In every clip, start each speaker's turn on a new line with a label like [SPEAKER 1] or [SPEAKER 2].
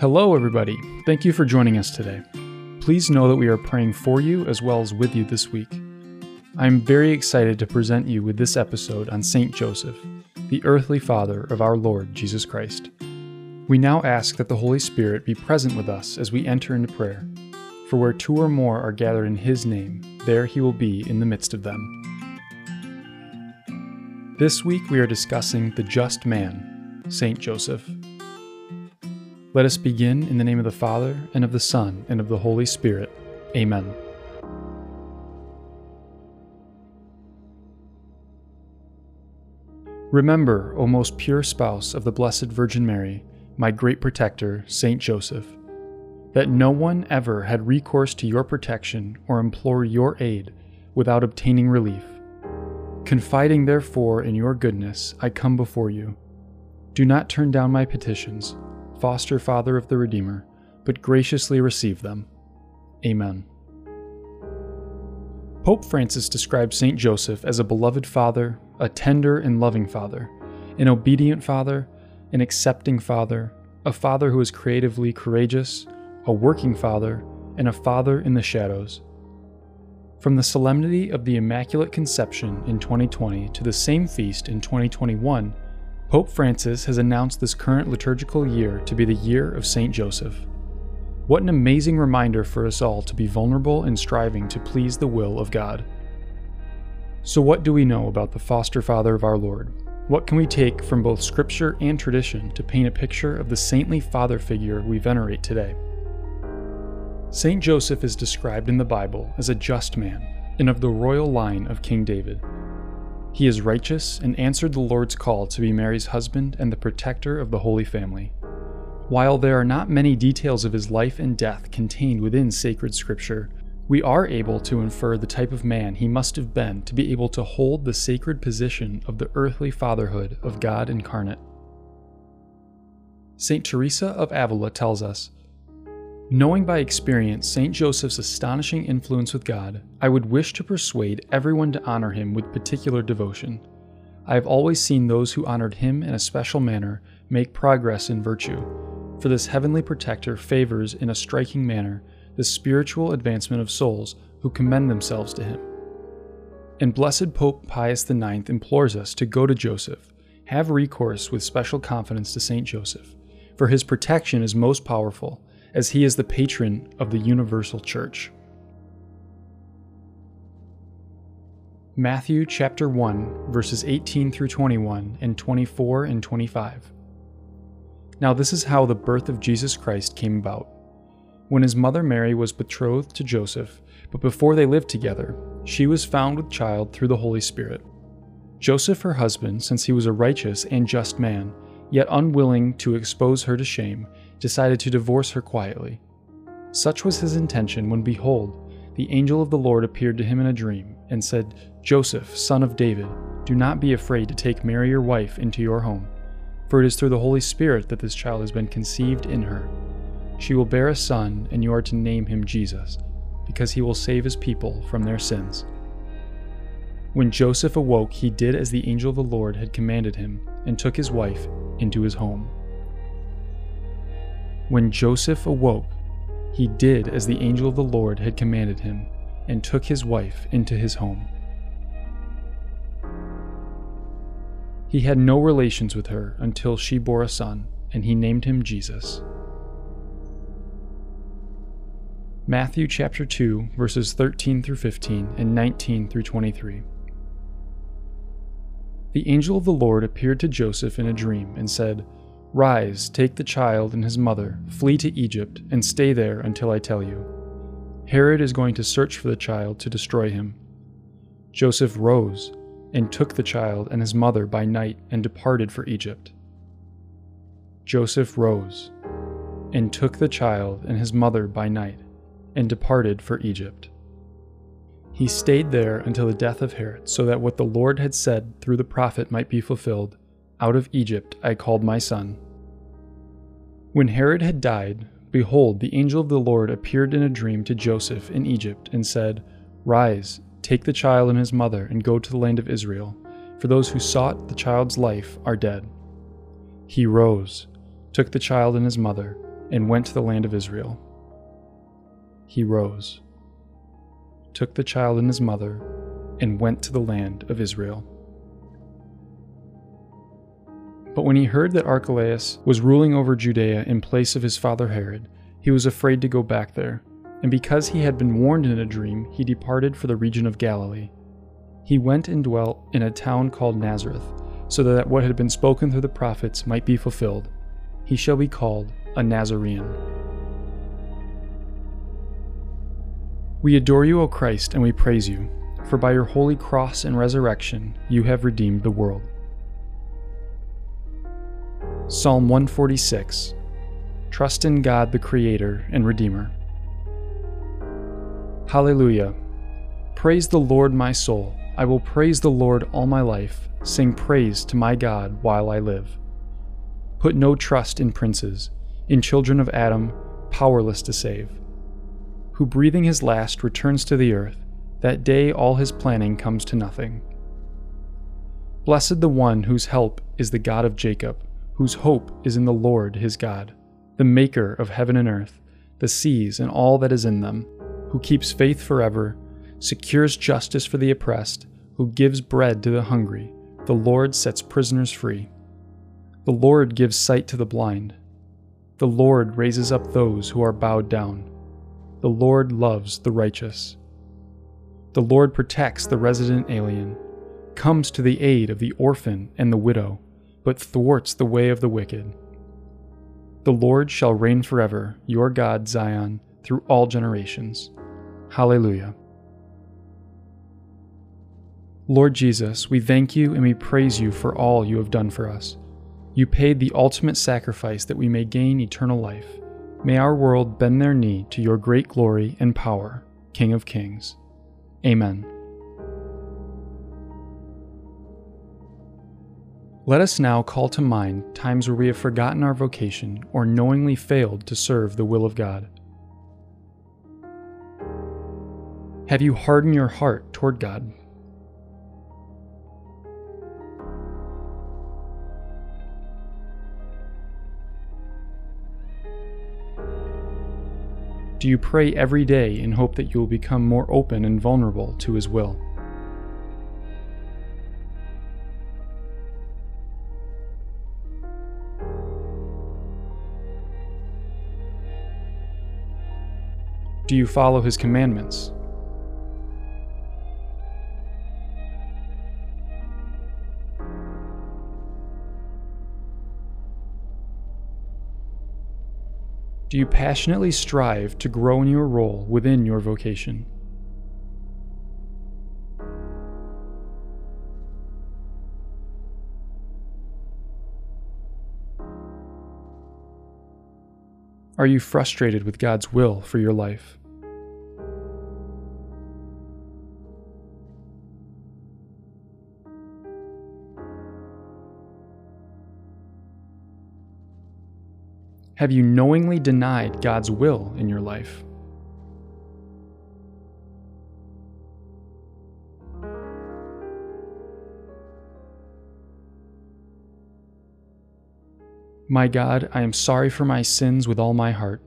[SPEAKER 1] Hello, everybody. Thank you for joining us today. Please know that we are praying for you as well as with you this week. I'm very excited to present you with this episode on Saint Joseph, the earthly father of our Lord Jesus Christ. We now ask that the Holy Spirit be present with us as we enter into prayer. For where two or more are gathered in His name, there He will be in the midst of them. This week we are discussing the just man, Saint Joseph. Let us begin in the name of the Father, and of the Son, and of the Holy Spirit. Amen. Remember, O most pure spouse of the Blessed Virgin Mary, my great protector, Saint Joseph, that no one ever had recourse to your protection or implore your aid without obtaining relief. Confiding therefore in your goodness, I come before you. Do not turn down my petitions foster father of the Redeemer, but graciously receive them. Amen. Pope Francis describes St. Joseph as a beloved father, a tender and loving father, an obedient father, an accepting father, a father who is creatively courageous, a working father, and a father in the shadows. From the solemnity of the Immaculate Conception in 2020 to the same feast in 2021, Pope Francis has announced this current liturgical year to be the year of St. Joseph. What an amazing reminder for us all to be vulnerable and striving to please the will of God. So, what do we know about the foster father of our Lord? What can we take from both scripture and tradition to paint a picture of the saintly father figure we venerate today? Saint Joseph is described in the Bible as a just man and of the royal line of King David. He is righteous and answered the Lord's call to be Mary's husband and the protector of the Holy Family. While there are not many details of his life and death contained within sacred scripture, we are able to infer the type of man he must have been to be able to hold the sacred position of the earthly fatherhood of God incarnate. St. Teresa of Avila tells us Knowing by experience St. Joseph's astonishing influence with God, I would wish to persuade everyone to honor him with particular devotion. I have always seen those who honored him in a special manner make progress in virtue, for this heavenly protector favors in a striking manner the spiritual advancement of souls who commend themselves to him. And blessed Pope Pius IX implores us to go to Joseph, have recourse with special confidence to St. Joseph, for his protection is most powerful as he is the patron of the universal church. Matthew chapter 1 verses 18 through 21 and 24 and 25. Now this is how the birth of Jesus Christ came about. When his mother Mary was betrothed to Joseph, but before they lived together, she was found with child through the Holy Spirit. Joseph, her husband, since he was a righteous and just man, yet unwilling to expose her to shame, decided to divorce her quietly. Such was his intention when, behold, the angel of the Lord appeared to him in a dream and said, Joseph, son of David, do not be afraid to take Mary your wife into your home, for it is through the Holy Spirit that this child has been conceived in her. She will bear a son, and you are to name him Jesus, because he will save his people from their sins. When Joseph awoke, he did as the angel of the Lord had commanded him, and took his wife into his home. When Joseph awoke, he did as the angel of the Lord had commanded him, and took his wife into his home. He had no relations with her until she bore a son, and he named him Jesus. Matthew chapter 2, verses 13 through 15 and 19 through 23. The angel of the Lord appeared to Joseph in a dream and said, Rise, take the child and his mother, flee to Egypt, and stay there until I tell you. Herod is going to search for the child to destroy him. Joseph rose and took the child and his mother by night and departed for Egypt. Joseph rose and took the child and his mother by night and departed for Egypt. He stayed there until the death of Herod, so that what the Lord had said through the prophet might be fulfilled out of Egypt I called my son. When Herod had died, behold, the angel of the Lord appeared in a dream to Joseph in Egypt and said, Rise, take the child and his mother, and go to the land of Israel, for those who sought the child's life are dead. He rose, took the child and his mother, and went to the land of Israel. He rose, took the child and his mother, and went to the land of Israel. But when he heard that Archelaus was ruling over Judea in place of his father Herod, he was afraid to go back there, and because he had been warned in a dream, he departed for the region of Galilee. He went and dwelt in a town called Nazareth, so that what had been spoken through the prophets might be fulfilled. He shall be called a Nazarene. We adore you, O Christ, and we praise you, for by your holy cross and resurrection you have redeemed the world. Psalm 146 Trust in God the Creator and Redeemer. Hallelujah. Praise the Lord, my soul. I will praise the Lord all my life, sing praise to my God while I live. Put no trust in princes, in children of Adam, powerless to save. Who breathing his last returns to the earth, that day all his planning comes to nothing. Blessed the one whose help is the God of Jacob whose hope is in the Lord his God, the Maker of heaven and earth, the seas and all that is in them, who keeps faith forever, secures justice for the oppressed, who gives bread to the hungry. The Lord sets prisoners free. The Lord gives sight to the blind. The Lord raises up those who are bowed down. The Lord loves the righteous. The Lord protects the resident alien, comes to the aid of the orphan and the widow but thwarts the way of the wicked. The Lord shall reign forever, your God, Zion, through all generations. Hallelujah. Lord Jesus, we thank you and we praise you for all you have done for us. You paid the ultimate sacrifice that we may gain eternal life. May our world bend their knee to your great glory and power, King of Kings. Amen. Let us now call to mind times where we have forgotten our vocation or knowingly failed to serve the will of God. Have you hardened your heart toward God? Do you pray every day in hope that you will become more open and vulnerable to His will? Do you follow his commandments? Do you passionately strive to grow in your role within your vocation? Are you frustrated with God's will for your life? Have you knowingly denied God's will in your life? My God, I am sorry for my sins with all my heart.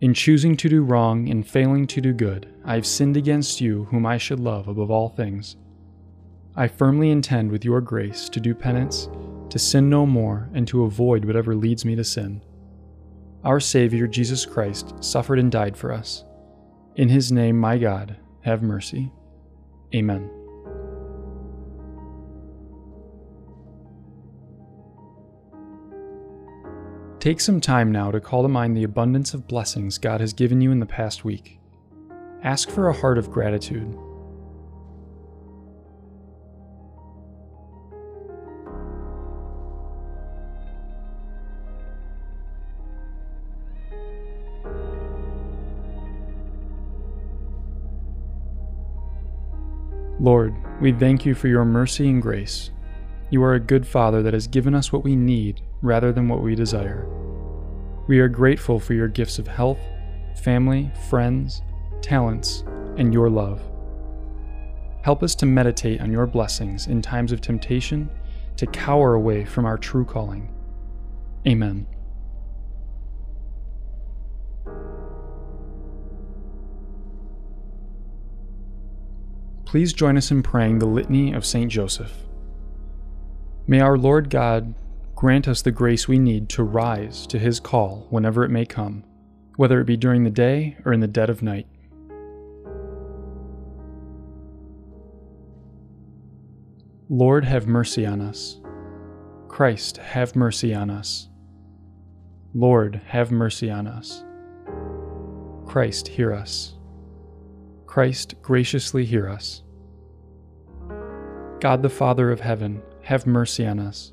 [SPEAKER 1] In choosing to do wrong and failing to do good, I have sinned against you, whom I should love above all things. I firmly intend, with your grace, to do penance, to sin no more, and to avoid whatever leads me to sin. Our Savior, Jesus Christ, suffered and died for us. In his name, my God, have mercy. Amen. Take some time now to call to mind the abundance of blessings God has given you in the past week. Ask for a heart of gratitude Lord, we thank you for your mercy and grace. You are a good Father that has given us what we need rather than what we desire. We are grateful for your gifts of health, family, friends, talents, and your love. Help us to meditate on your blessings in times of temptation, to cower away from our true calling. Amen. Please join us in praying the Litany of St. Joseph. May our Lord God grant us the grace we need to rise to his call whenever it may come, whether it be during the day or in the dead of night. Lord, have mercy on us. Christ, have mercy on us. Lord, have mercy on us. Christ, hear us. Christ, graciously hear us. God the Father of heaven, have mercy on us.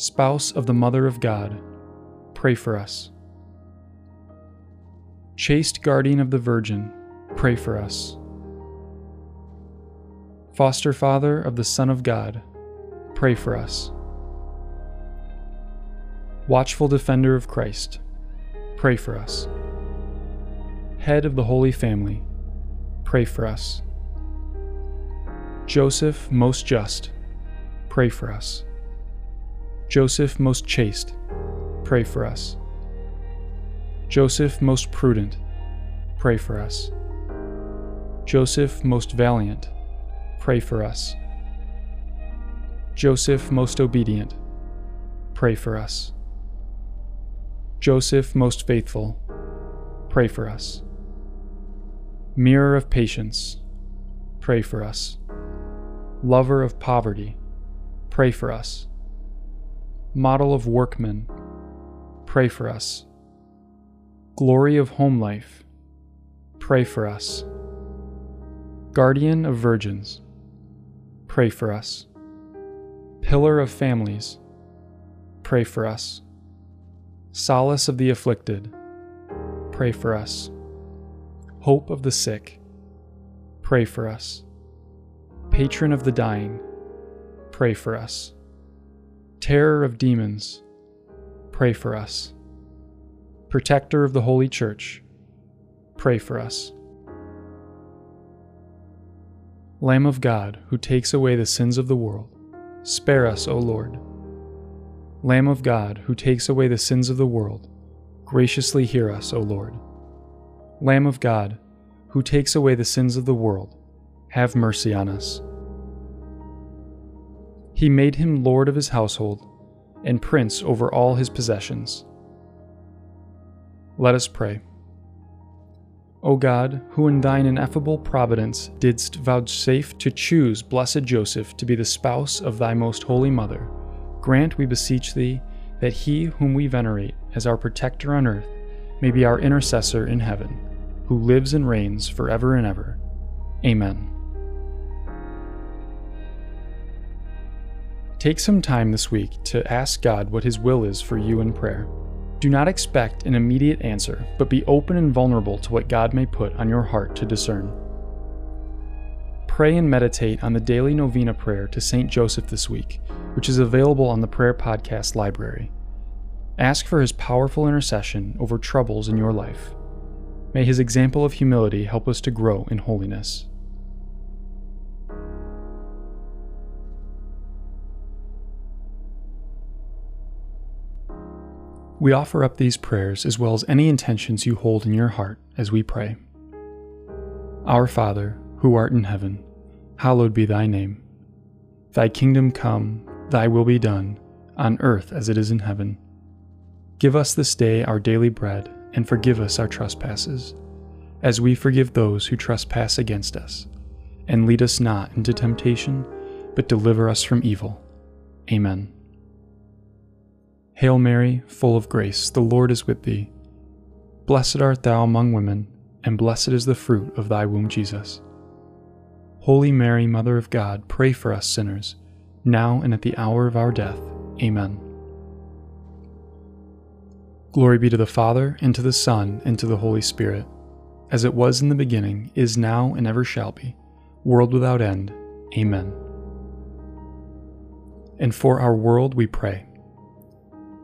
[SPEAKER 1] Spouse of the Mother of God, pray for us. Chaste Guardian of the Virgin, pray for us. Foster Father of the Son of God, pray for us. Watchful Defender of Christ, pray for us. Head of the Holy Family, pray for us. Joseph, most just, pray for us. Joseph, most chaste, pray for us. Joseph, most prudent, pray for us. Joseph, most valiant, pray for us. Joseph, most obedient, pray for us. Joseph, most faithful, pray for us. Mirror of patience, pray for us. Lover of poverty, pray for us. Model of workmen, pray for us. Glory of home life, pray for us. Guardian of virgins, pray for us. Pillar of families, pray for us. Solace of the afflicted, pray for us hope of the sick, pray for us. Patron of the dying, pray for us. Terror of demons, pray for us. Protector of the Holy Church, pray for us. Lamb of God, who takes away the sins of the world, spare us, O Lord. Lamb of God, who takes away the sins of the world, graciously hear us, O Lord. Lamb of God, who takes away the sins of the world, have mercy on us. He made him Lord of his household and prince over all his possessions. Let us pray. O God, who in thine ineffable providence didst vouchsafe to choose blessed Joseph to be the spouse of thy most holy mother, grant, we beseech thee, that he whom we venerate as our protector on earth may be our intercessor in heaven who lives and reigns forever and ever. Amen. Take some time this week to ask God what His will is for you in prayer. Do not expect an immediate answer, but be open and vulnerable to what God may put on your heart to discern. Pray and meditate on the daily novena prayer to St. Joseph this week, which is available on the Prayer Podcast library. Ask for his powerful intercession over troubles in your life. May his example of humility help us to grow in holiness. We offer up these prayers as well as any intentions you hold in your heart as we pray. Our Father, who art in heaven, hallowed be thy name. Thy kingdom come, thy will be done, on earth as it is in heaven. Give us this day our daily bread and forgive us our trespasses, as we forgive those who trespass against us. And lead us not into temptation, but deliver us from evil. Amen. Hail Mary, full of grace, the Lord is with thee. Blessed art thou among women, and blessed is the fruit of thy womb, Jesus. Holy Mary, Mother of God, pray for us sinners, now and at the hour of our death. Amen. Glory be to the Father, and to the Son, and to the Holy Spirit, as it was in the beginning, is now, and ever shall be, world without end. Amen. And for our world we pray.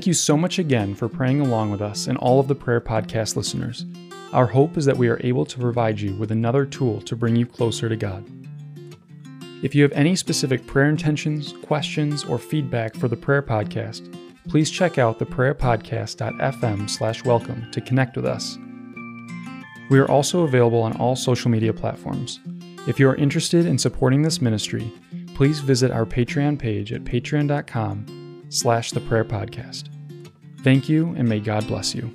[SPEAKER 1] Thank you so much again for praying along with us and all of the Prayer Podcast listeners. Our hope is that we are able to provide you with another tool to bring you closer to God. If you have any specific prayer intentions, questions, or feedback for the Prayer Podcast, please check out theprayerpodcast.fm slash welcome to connect with us. We are also available on all social media platforms. If you are interested in supporting this ministry, please visit our Patreon page at patreon.com slash the prayer podcast. Thank you, and may God bless you.